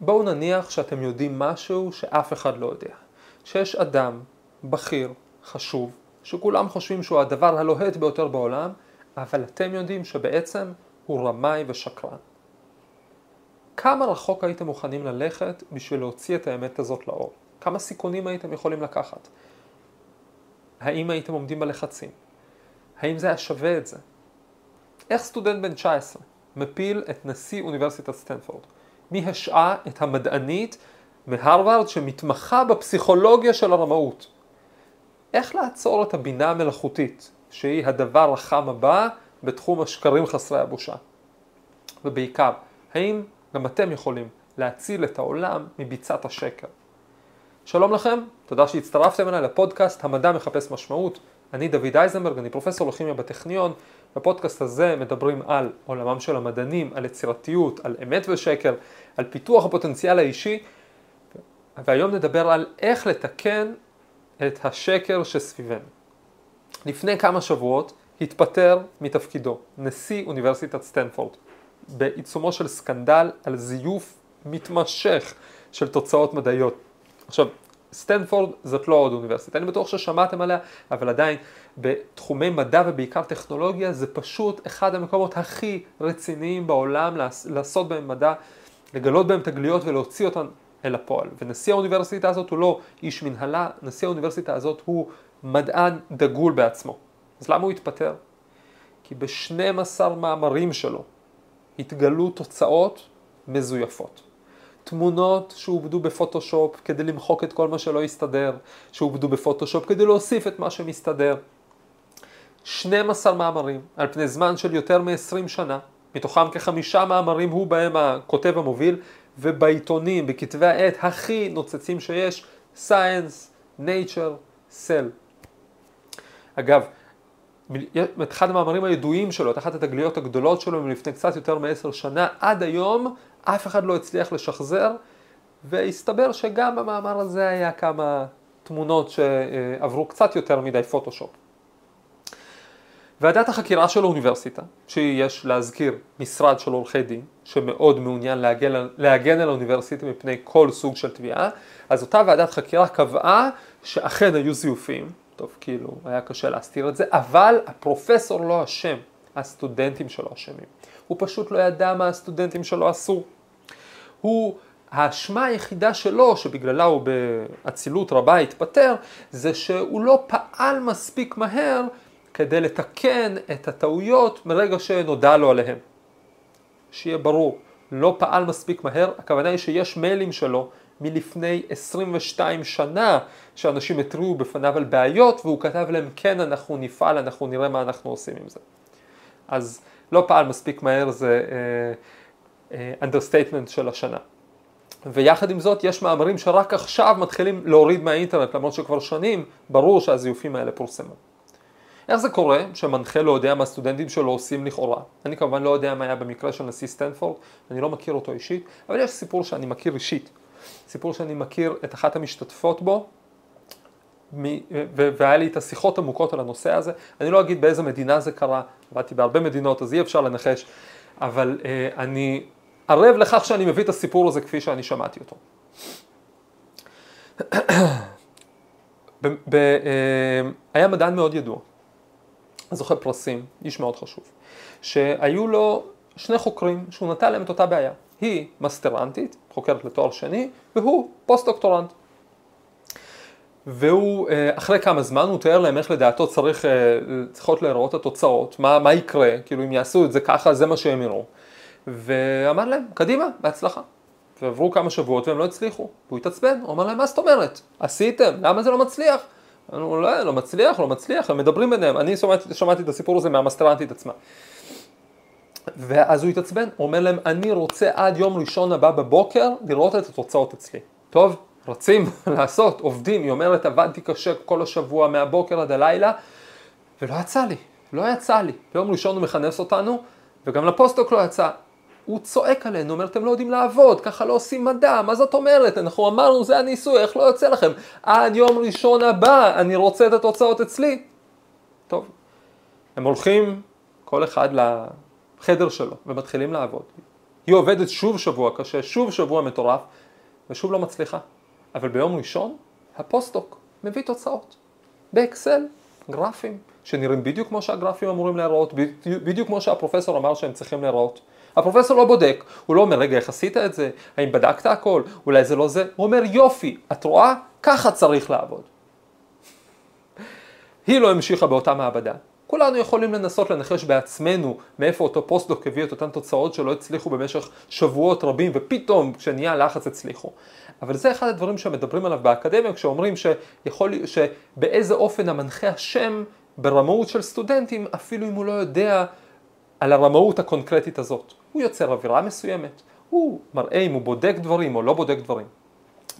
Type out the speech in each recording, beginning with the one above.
בואו נניח שאתם יודעים משהו שאף אחד לא יודע. שיש אדם בכיר, חשוב, שכולם חושבים שהוא הדבר הלוהט ביותר בעולם, אבל אתם יודעים שבעצם הוא רמאי ושקרן. כמה רחוק הייתם מוכנים ללכת בשביל להוציא את האמת הזאת לאור? כמה סיכונים הייתם יכולים לקחת? האם הייתם עומדים בלחצים? האם זה היה שווה את זה? איך סטודנט בן 19 מפיל את נשיא אוניברסיטת סטנפורד? מי השעה את המדענית מהרווארד שמתמחה בפסיכולוגיה של הרמאות? איך לעצור את הבינה המלאכותית, שהיא הדבר החם הבא בתחום השקרים חסרי הבושה? ובעיקר, האם גם אתם יכולים להציל את העולם מביצת השקר? שלום לכם, תודה שהצטרפתם אליי לפודקאסט המדע מחפש משמעות. אני דוד אייזנברג, אני פרופסור לכימיה בטכניון. בפודקאסט הזה מדברים על עולמם של המדענים, על יצירתיות, על אמת ושקר, על פיתוח הפוטנציאל האישי, והיום נדבר על איך לתקן את השקר שסביבנו. לפני כמה שבועות התפטר מתפקידו נשיא אוניברסיטת סטנפורד בעיצומו של סקנדל על זיוף מתמשך של תוצאות מדעיות. עכשיו, סטנפורד זאת לא עוד אוניברסיטה, אני בטוח ששמעתם עליה, אבל עדיין בתחומי מדע ובעיקר טכנולוגיה זה פשוט אחד המקומות הכי רציניים בעולם לעשות בהם מדע, לגלות בהם תגליות ולהוציא אותן אל הפועל. ונשיא האוניברסיטה הזאת הוא לא איש מנהלה, נשיא האוניברסיטה הזאת הוא מדען דגול בעצמו. אז למה הוא התפטר? כי ב-12 מאמרים שלו התגלו תוצאות מזויפות. תמונות שעובדו בפוטושופ כדי למחוק את כל מה שלא הסתדר, שעובדו בפוטושופ כדי להוסיף את מה שמסתדר. 12 מאמרים על פני זמן של יותר מ-20 שנה, מתוכם כחמישה מאמרים הוא בהם הכותב המוביל, ובעיתונים, בכתבי העת הכי נוצצים שיש, Science, Nature, Cell. אגב, את אחד המאמרים הידועים שלו, את אחת התגליות הגדולות שלו מלפני קצת יותר מעשר שנה, עד היום אף אחד לא הצליח לשחזר, והסתבר שגם במאמר הזה היה כמה תמונות שעברו קצת יותר מדי פוטושופ. ועדת החקירה של האוניברסיטה, שיש להזכיר משרד של עורכי דין, שמאוד מעוניין להגן, להגן על האוניברסיטה מפני כל סוג של תביעה, אז אותה ועדת חקירה קבעה שאכן היו זיופים, טוב, כאילו, היה קשה להסתיר את זה, אבל הפרופסור לא אשם, הסטודנטים שלו אשמים. הוא פשוט לא ידע מה הסטודנטים שלו עשו. הוא, האשמה היחידה שלו, שבגללה הוא באצילות רבה התפטר, זה שהוא לא פעל מספיק מהר כדי לתקן את הטעויות מרגע שנודע לו עליהם. שיהיה ברור, לא פעל מספיק מהר, הכוונה היא שיש מיילים שלו מלפני 22 שנה שאנשים התריעו בפניו על בעיות והוא כתב להם כן אנחנו נפעל, אנחנו נראה מה אנחנו עושים עם זה. אז לא פעל מספיק מהר זה understatement uh, uh, של השנה. ויחד עם זאת יש מאמרים שרק עכשיו מתחילים להוריד מהאינטרנט למרות שכבר שנים ברור שהזיופים האלה פורסמו. איך זה קורה שמנחה לא יודע מה הסטודנטים שלו עושים לכאורה? אני כמובן לא יודע מה היה במקרה של נשיא סטנפורד, אני לא מכיר אותו אישית, אבל יש סיפור שאני מכיר אישית. סיפור שאני מכיר את אחת המשתתפות בו, והיה לי את השיחות עמוקות על הנושא הזה. אני לא אגיד באיזה מדינה זה קרה, עבדתי בהרבה מדינות אז אי אפשר לנחש, אבל אה, אני ערב לכך שאני מביא את הסיפור הזה כפי שאני שמעתי אותו. אה, היה מדען מאוד ידוע, זוכה פרסים, איש מאוד חשוב, שהיו לו שני חוקרים שהוא נתן להם את אותה בעיה. היא מסטרנטית, חוקרת לתואר שני, והוא פוסט-דוקטורנט. והוא, אה, אחרי כמה זמן הוא תיאר להם איך לדעתו צריך, אה, צריכות להיראות התוצאות, מה, מה יקרה, כאילו אם יעשו את זה ככה, זה מה שהם יראו. ואמר להם, קדימה, בהצלחה. ועברו כמה שבועות והם לא הצליחו. והוא התעצבן, הוא אמר להם, מה זאת אומרת? עשיתם, למה זה לא מצליח? אמרו, לא, לא מצליח, לא מצליח, הם מדברים ביניהם. אני שמעתי, שמעתי את הסיפור הזה מהמסטרנטית עצמה. ואז הוא התעצבן, הוא אומר להם, אני רוצה עד יום ראשון הבא בבוקר לראות את התוצאות אצלי. טוב, רצים לעשות, עובדים, היא אומרת, עבדתי קשה כל השבוע מהבוקר עד הלילה, ולא יצא לי, לא יצא לי. ביום ראשון הוא מכנס אותנו, וגם לפוסטוק לא יצא. הוא צועק עלינו, אומר, אתם לא יודעים לעבוד, ככה לא עושים מדע, מה זאת אומרת? אנחנו אמרנו, זה הניסוי, איך לא יוצא לכם? עד יום ראשון הבא, אני רוצה את התוצאות אצלי. טוב, הם הולכים, כל אחד לחדר שלו, ומתחילים לעבוד. היא עובדת שוב שבוע קשה, שוב שבוע מטורף, ושוב לא מצליחה. אבל ביום ראשון, הפוסט-דוק מביא תוצאות. באקסל, גרפים, שנראים בדיוק כמו שהגרפים אמורים להיראות, בדיוק כמו שהפרופסור אמר שהם צריכים להיראות. הפרופסור לא בודק, הוא לא אומר, רגע, איך עשית את זה? האם בדקת הכל? אולי זה לא זה? הוא אומר, יופי, את רואה? ככה צריך לעבוד. היא לא המשיכה באותה מעבדה. כולנו יכולים לנסות לנחש בעצמנו מאיפה אותו פוסט-דוק הביא את אותן תוצאות שלא הצליחו במשך שבועות רבים ופתאום כשנהיה לחץ הצליחו. אבל זה אחד הדברים שמדברים עליו באקדמיה כשאומרים שיכול, שבאיזה אופן המנחה אשם ברמאות של סטודנטים אפילו אם הוא לא יודע על הרמאות הקונקרטית הזאת. הוא יוצר אווירה מסוימת, הוא מראה אם הוא בודק דברים או לא בודק דברים.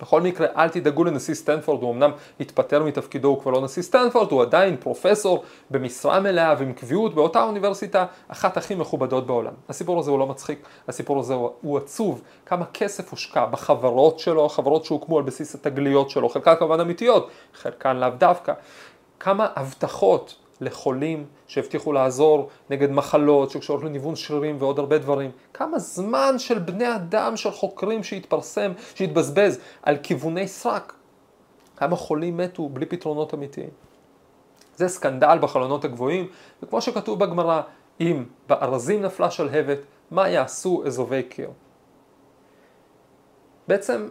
בכל מקרה, אל תדאגו לנשיא סטנפורד, הוא אמנם התפטר מתפקידו, הוא כבר לא נשיא סטנפורד, הוא עדיין פרופסור במשרה מלאה ועם קביעות באותה אוניברסיטה, אחת הכי מכובדות בעולם. הסיפור הזה הוא לא מצחיק, הסיפור הזה הוא, הוא עצוב, כמה כסף הושקע בחברות שלו, חברות שהוקמו על בסיס התגליות שלו, חלקן כמובן אמיתיות, חלקן לאו דווקא, כמה הבטחות לחולים שהבטיחו לעזור נגד מחלות שקשורות לניוון שרירים ועוד הרבה דברים. כמה זמן של בני אדם, של חוקרים שהתפרסם, שהתבזבז על כיווני סרק. כמה חולים מתו בלי פתרונות אמיתיים. זה סקנדל בחלונות הגבוהים, וכמו שכתוב בגמרא, אם בארזים נפלה שלהבת, מה יעשו אזובי קיר? בעצם,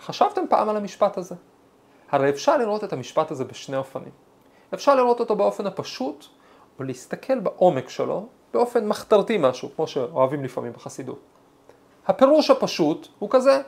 חשבתם פעם על המשפט הזה? הרי אפשר לראות את המשפט הזה בשני אופנים. אפשר לראות אותו באופן הפשוט, או להסתכל בעומק שלו באופן מחתרתי משהו, כמו שאוהבים לפעמים בחסידות. הפירוש הפשוט הוא כזה,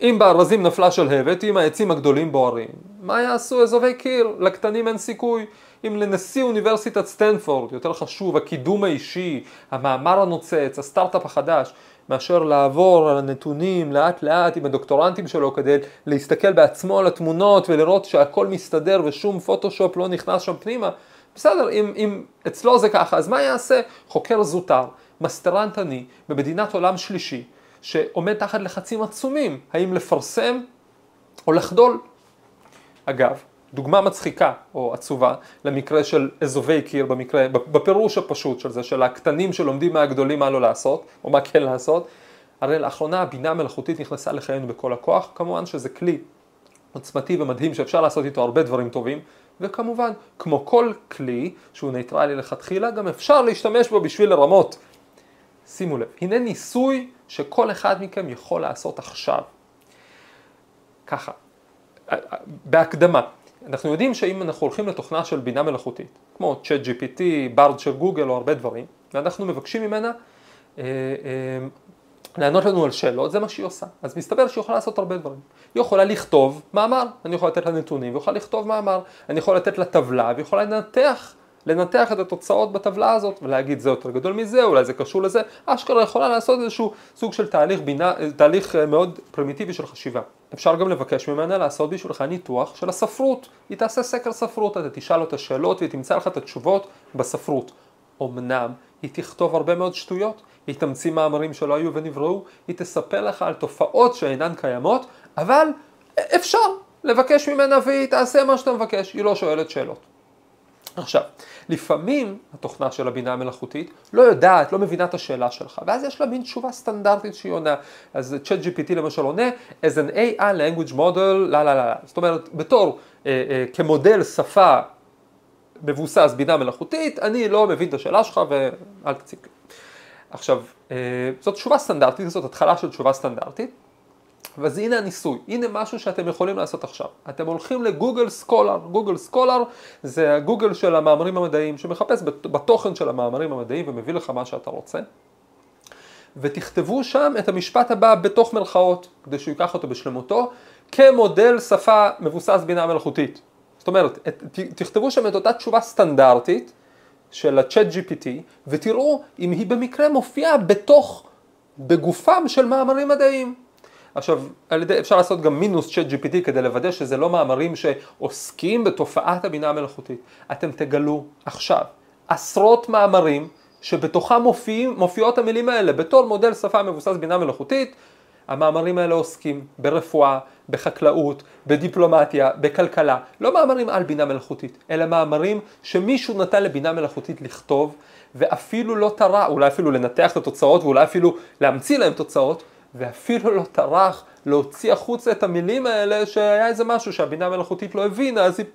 אם בארזים נפלה שלהבת, אם העצים הגדולים בוערים, מה יעשו אזובי קיר? לקטנים אין סיכוי. אם לנשיא אוניברסיטת סטנפורד יותר חשוב הקידום האישי, המאמר הנוצץ, הסטארט-אפ החדש, מאשר לעבור על הנתונים לאט לאט עם הדוקטורנטים שלו כדי להסתכל בעצמו על התמונות ולראות שהכל מסתדר ושום פוטושופ לא נכנס שם פנימה, בסדר, אם, אם אצלו זה ככה, אז מה יעשה חוקר זוטר, מסטרנט עני, במדינת עולם שלישי, שעומד תחת לחצים עצומים, האם לפרסם או לחדול? אגב, דוגמה מצחיקה או עצובה למקרה של אזובי קיר, במקרה, בפירוש הפשוט של זה, של הקטנים שלומדים מהגדולים מה לא לעשות, או מה כן לעשות, הרי לאחרונה הבינה המלאכותית נכנסה לחיינו בכל הכוח, כמובן שזה כלי עוצמתי ומדהים שאפשר לעשות איתו הרבה דברים טובים, וכמובן, כמו כל כלי שהוא ניטרלי לכתחילה, גם אפשר להשתמש בו בשביל לרמות. שימו לב, הנה ניסוי שכל אחד מכם יכול לעשות עכשיו. ככה, בהקדמה, אנחנו יודעים שאם אנחנו הולכים לתוכנה של בינה מלאכותית, כמו ChatGPT, ברד של גוגל או הרבה דברים, ואנחנו מבקשים ממנה אה, אה, לענות לנו על שאלות, זה מה שהיא עושה. אז מסתבר שהיא יכולה לעשות הרבה דברים. היא יכולה לכתוב מאמר, אני יכול לתת לה נתונים, היא יכולה לכתוב מאמר, אני יכול לתת לה טבלה, והיא יכולה לנתח, לנתח את התוצאות בטבלה הזאת, ולהגיד זה יותר גדול מזה, אולי זה קשור לזה, אשכרה יכולה לעשות איזשהו סוג של תהליך, בינה, תהליך אה, מאוד פרימיטיבי של חשיבה. אפשר גם לבקש ממנה לעשות בשבילך ניתוח של הספרות. היא תעשה סקר ספרות, אתה תשאל אותה שאלות והיא תמצא לך את התשובות בספרות. אמנם היא תכתוב הרבה מאוד שטויות, היא תמציא מאמרים שלא היו ונבראו, היא תספר לך על תופעות שאינן קיימות, אבל אפשר לבקש ממנה והיא תעשה מה שאתה מבקש, היא לא שואלת שאלות. עכשיו, לפעמים התוכנה של הבינה המלאכותית לא יודעת, לא מבינה את השאלה שלך, ואז יש לה מין תשובה סטנדרטית שהיא עונה. אז ChatGPT למשל עונה, as an AI language model, לא, לא, לא, זאת אומרת, בתור, אה, אה, כמודל שפה מבוסס בינה מלאכותית, אני לא מבין את השאלה שלך ואל תציג. עכשיו, אה, זאת תשובה סטנדרטית, זאת התחלה של תשובה סטנדרטית. אז הנה הניסוי, הנה משהו שאתם יכולים לעשות עכשיו. אתם הולכים לגוגל סקולר, גוגל סקולר זה הגוגל של המאמרים המדעיים שמחפש בתוכן של המאמרים המדעיים ומביא לך מה שאתה רוצה. ותכתבו שם את המשפט הבא בתוך מרכאות, כדי שהוא ייקח אותו בשלמותו, כמודל שפה מבוסס בינה מלאכותית. זאת אומרת, תכתבו שם את אותה תשובה סטנדרטית של ה-chat GPT, ותראו אם היא במקרה מופיעה בתוך, בגופם של מאמרים מדעיים. עכשיו, על ידי, אפשר לעשות גם מינוס צ'אט GPT כדי לוודא שזה לא מאמרים שעוסקים בתופעת הבינה המלאכותית. אתם תגלו עכשיו עשרות מאמרים שבתוכם מופיעים, מופיעות המילים האלה בתור מודל שפה מבוסס בינה מלאכותית. המאמרים האלה עוסקים ברפואה, בחקלאות, בדיפלומטיה, בכלכלה. לא מאמרים על בינה מלאכותית, אלא מאמרים שמישהו נתן לבינה מלאכותית לכתוב, ואפילו לא טרח, אולי אפילו לנתח את התוצאות ואולי אפילו להמציא להם תוצאות, ואפילו לא טרח להוציא החוצה את המילים האלה שהיה איזה משהו שהבינה המלאכותית לא הבינה, אז היא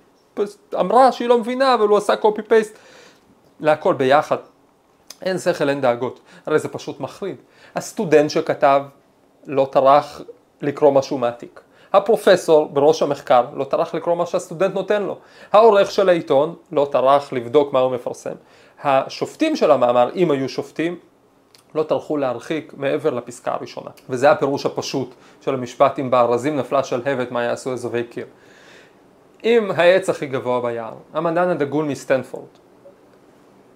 אמרה שהיא לא מבינה, אבל הוא עשה קופי פייסט להכל ביחד. אין שכל, אין דאגות. הרי זה פשוט מחריד. הסטודנט שכתב לא טרח לקרוא משהו מעתיק. הפרופסור בראש המחקר לא טרח לקרוא מה שהסטודנט נותן לו. העורך של העיתון לא טרח לבדוק מה הוא מפרסם. השופטים של המאמר, אם היו שופטים, לא טרחו להרחיק מעבר לפסקה הראשונה. וזה הפירוש הפשוט של המשפט אם בארזים נפלה שלהבת מה יעשו אזובי קיר. אם העץ הכי גבוה ביער, המדען הדגול מסטנפורד,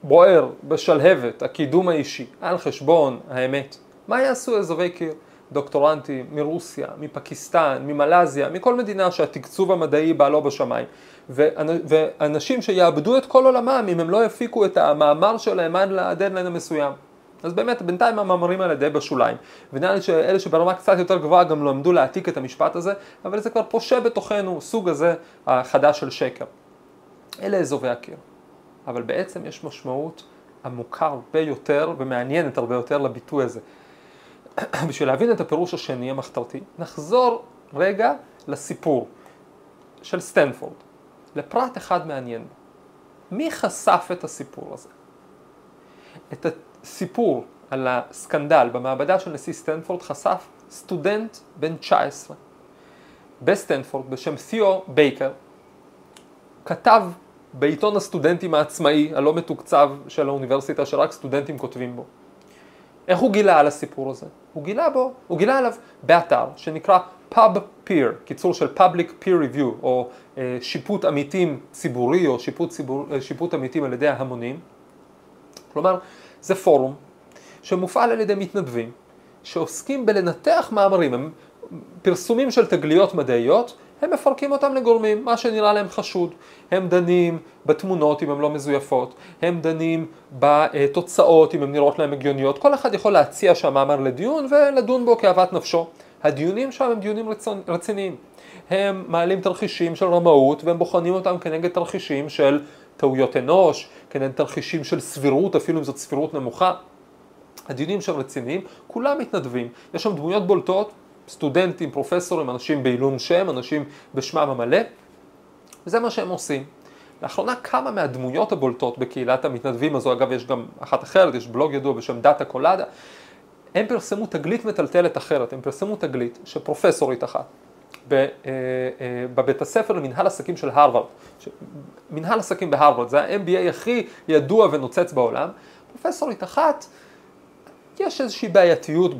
בוער בשלהבת, הקידום האישי, על חשבון האמת, מה יעשו אזובי קיר? דוקטורנטים מרוסיה, מפקיסטן, ממלזיה, מכל מדינה שהתקצוב המדעי בא לא בשמיים. ואנשים שיאבדו את כל עולמם אם הם לא יפיקו את המאמר שלהם עד לדדליין המסוים. אז באמת בינתיים המאמרים האלה די בשוליים. ונראה לי שאלה שברמה קצת יותר גבוהה גם למדו להעתיק את המשפט הזה, אבל זה כבר פושה בתוכנו, סוג הזה החדש של שקר. אלה אזובי הקיר. אבל בעצם יש משמעות עמוקה הרבה יותר ומעניינת הרבה יותר לביטוי הזה. בשביל להבין את הפירוש השני המחתרתי, נחזור רגע לסיפור של סטנפורד, לפרט אחד מעניין. מי חשף את הסיפור הזה? את הסיפור על הסקנדל במעבדה של נשיא סטנפורד חשף סטודנט בן 19 בסטנפורד בשם תיאו בייקר, כתב בעיתון הסטודנטים העצמאי הלא מתוקצב של האוניברסיטה שרק סטודנטים כותבים בו. איך הוא גילה על הסיפור הזה? הוא גילה בו, הוא גילה עליו באתר שנקרא PubPeer, קיצור של Public Peer Review, או אה, שיפוט עמיתים ציבורי, או שיפוט, ציבור, אה, שיפוט עמיתים על ידי ההמונים. כלומר, זה פורום שמופעל על ידי מתנדבים, שעוסקים בלנתח מאמרים, הם פרסומים של תגליות מדעיות, הם מפרקים אותם לגורמים, מה שנראה להם חשוד. הם דנים בתמונות אם הן לא מזויפות, הם דנים בתוצאות אם הן נראות להם הגיוניות, כל אחד יכול להציע שהמאמר לדיון ולדון בו כאוות נפשו. הדיונים שם הם דיונים רציניים. הם מעלים תרחישים של רמאות והם בוחנים אותם כנגד תרחישים של טעויות אנוש, כנגד תרחישים של סבירות, אפילו אם זאת סבירות נמוכה. הדיונים שם רציניים, כולם מתנדבים, יש שם דמויות בולטות, סטודנטים, פרופסורים, אנשים בעילום שם, אנשים בשמם המלא, וזה מה שהם עושים. לאחרונה כמה מהדמויות הבולטות בקהילת המתנדבים הזו, אגב יש גם אחת אחרת, יש בלוג ידוע בשם Data Colada, הם פרסמו תגלית מטלטלת אחרת, הם פרסמו תגלית שפרופסורית אחת בבית הספר למנהל עסקים של הרווארד, מנהל עסקים בהרווארד, זה ה-MBA הכי ידוע ונוצץ בעולם, פרופסורית אחת, יש איזושהי בעייתיות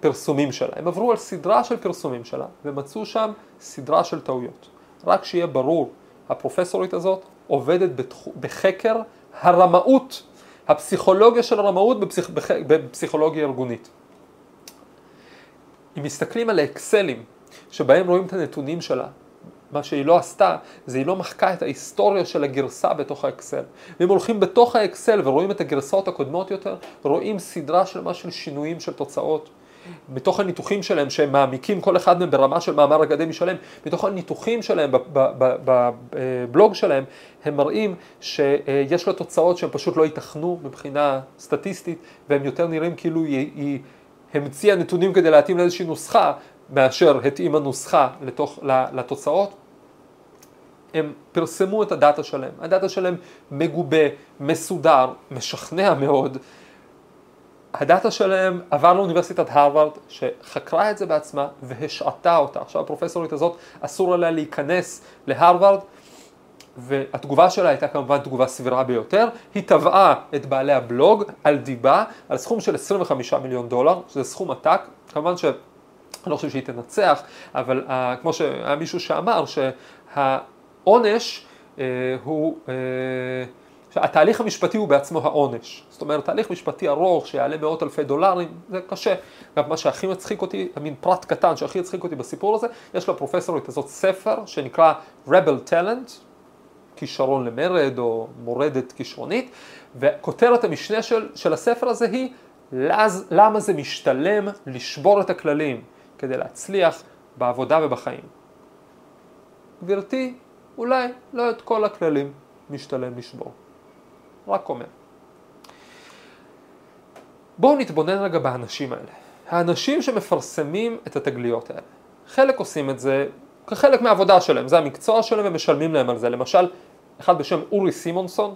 בפרסומים שלה, הם עברו על סדרה של פרסומים שלה ומצאו שם סדרה של טעויות. רק שיהיה ברור, הפרופסורית הזאת עובדת. בחקר הרמאות, הפסיכולוגיה של הרמאות בפסיכ... בפסיכולוגיה ארגונית. אם מסתכלים על האקסלים שבהם רואים את הנתונים שלה, מה שהיא לא עשתה, זה היא לא מחקה את ההיסטוריה של הגרסה בתוך האקסל. ואם הולכים בתוך האקסל ורואים את הגרסאות הקודמות יותר, רואים סדרה שלמה של שינויים של תוצאות. מתוך הניתוחים שלהם שהם מעמיקים כל אחד מהם ברמה של מאמר אקדמי שלם, מתוך הניתוחים שלהם בבלוג שלהם, הם מראים שיש לה תוצאות שהן פשוט לא ייתכנו מבחינה סטטיסטית, והם יותר נראים כאילו היא המציאה נתונים כדי להתאים לאיזושהי נוסחה, מאשר התאימה נוסחה לתוך, לתוצאות. הם פרסמו את הדאטה שלהם, הדאטה שלהם מגובה, מסודר, משכנע מאוד, הדאטה שלהם עבר לאוניברסיטת הרווארד שחקרה את זה בעצמה והשעתה אותה. עכשיו הפרופסורית הזאת אסור לה להיכנס להרווארד והתגובה שלה הייתה כמובן תגובה סבירה ביותר. היא תבעה את בעלי הבלוג על דיבה, על סכום של 25 מיליון דולר, שזה סכום עתק. כמובן לא חושב שהיא תנצח, אבל uh, כמו שהיה מישהו שאמר שהעונש uh, הוא... Uh, התהליך המשפטי הוא בעצמו העונש. זאת אומרת, תהליך משפטי ארוך שיעלה מאות אלפי דולרים, זה קשה. גם מה שהכי מצחיק אותי, מין פרט קטן שהכי מצחיק אותי בסיפור הזה, יש לפרופסורית הזאת ספר שנקרא Rebel Talent, כישרון למרד או מורדת כישרונית, וכותרת המשנה של, של הספר הזה היא למה זה משתלם לשבור את הכללים כדי להצליח בעבודה ובחיים. גברתי, אולי לא את כל הכללים משתלם לשבור. רק אומר. בואו נתבונן רגע באנשים האלה. האנשים שמפרסמים את התגליות האלה. חלק עושים את זה כחלק מהעבודה שלהם, זה המקצוע שלהם ומשלמים להם על זה. למשל, אחד בשם אורי סימונסון,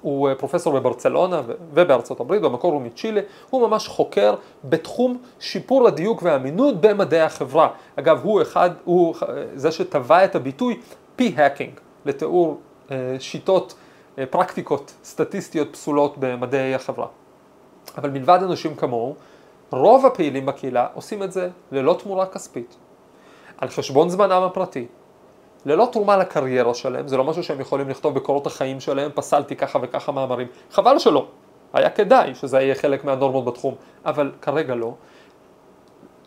הוא אה, פרופסור בברצלונה ובארצות הברית, במקור הוא מצ'ילה, הוא ממש חוקר בתחום שיפור הדיוק והאמינות במדעי החברה. אגב, הוא אחד, הוא זה שטבע את הביטוי P-Hacking, לתיאור אה, שיטות, אה, פרקטיקות סטטיסטיות פסולות במדעי החברה. אבל מלבד אנשים כמוהו, רוב הפעילים בקהילה עושים את זה ללא תמורה כספית, על חשבון זמנם הפרטי, ללא תרומה לקריירה שלהם, זה לא משהו שהם יכולים לכתוב בקורות החיים שלהם, פסלתי ככה וככה מאמרים, חבל שלא, היה כדאי שזה יהיה חלק מהנורמות בתחום, אבל כרגע לא.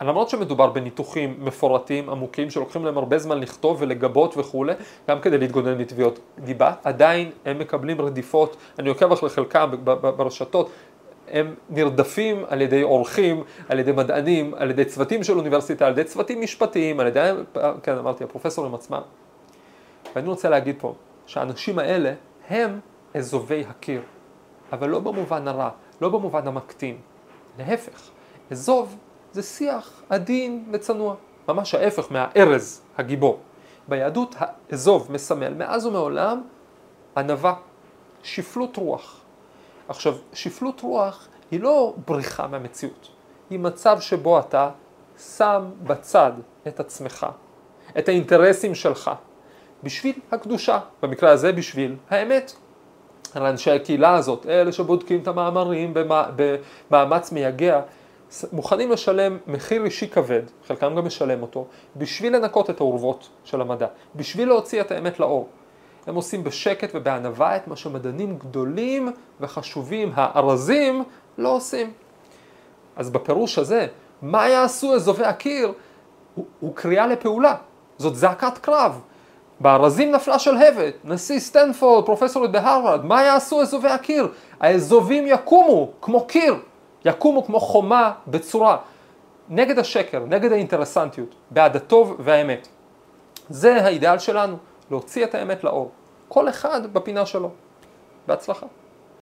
למרות שמדובר בניתוחים מפורטים, עמוקים, שלוקחים להם הרבה זמן לכתוב ולגבות וכולי, גם כדי להתגונן מתביעות דיבה, עדיין הם מקבלים רדיפות, אני עוקב אחרי חלקם ברשתות, הם נרדפים על ידי עורכים, על ידי מדענים, על ידי צוותים של אוניברסיטה, על ידי צוותים משפטיים, על ידי, כן אמרתי, הפרופסורים עצמם. ואני רוצה להגיד פה שהאנשים האלה הם אזובי הקיר, אבל לא במובן הרע, לא במובן המקטין. להפך, אזוב זה שיח עדין וצנוע, ממש ההפך מהארז הגיבור. ביהדות האזוב מסמל מאז ומעולם ענווה, שפלות רוח. עכשיו, שפלות רוח היא לא בריחה מהמציאות, היא מצב שבו אתה שם בצד את עצמך, את האינטרסים שלך, בשביל הקדושה, במקרה הזה בשביל האמת. אנשי הקהילה הזאת, אלה שבודקים את המאמרים במאמץ מייגע, מוכנים לשלם מחיר אישי כבד, חלקם גם משלם אותו, בשביל לנקות את האורוות של המדע, בשביל להוציא את האמת לאור. הם עושים בשקט ובענווה את מה שמדענים גדולים וחשובים, הארזים, לא עושים. אז בפירוש הזה, מה יעשו אזובי הקיר? הוא, הוא קריאה לפעולה, זאת זעקת קרב. בארזים נפלה שלהבת, נשיא סטנפורד, פרופסורית בהרווארד, מה יעשו אזובי הקיר? האזובים יקומו כמו קיר, יקומו כמו חומה בצורה, נגד השקר, נגד האינטרסנטיות, בעד הטוב והאמת. זה האידאל שלנו, להוציא את האמת לאור. כל אחד בפינה שלו. בהצלחה.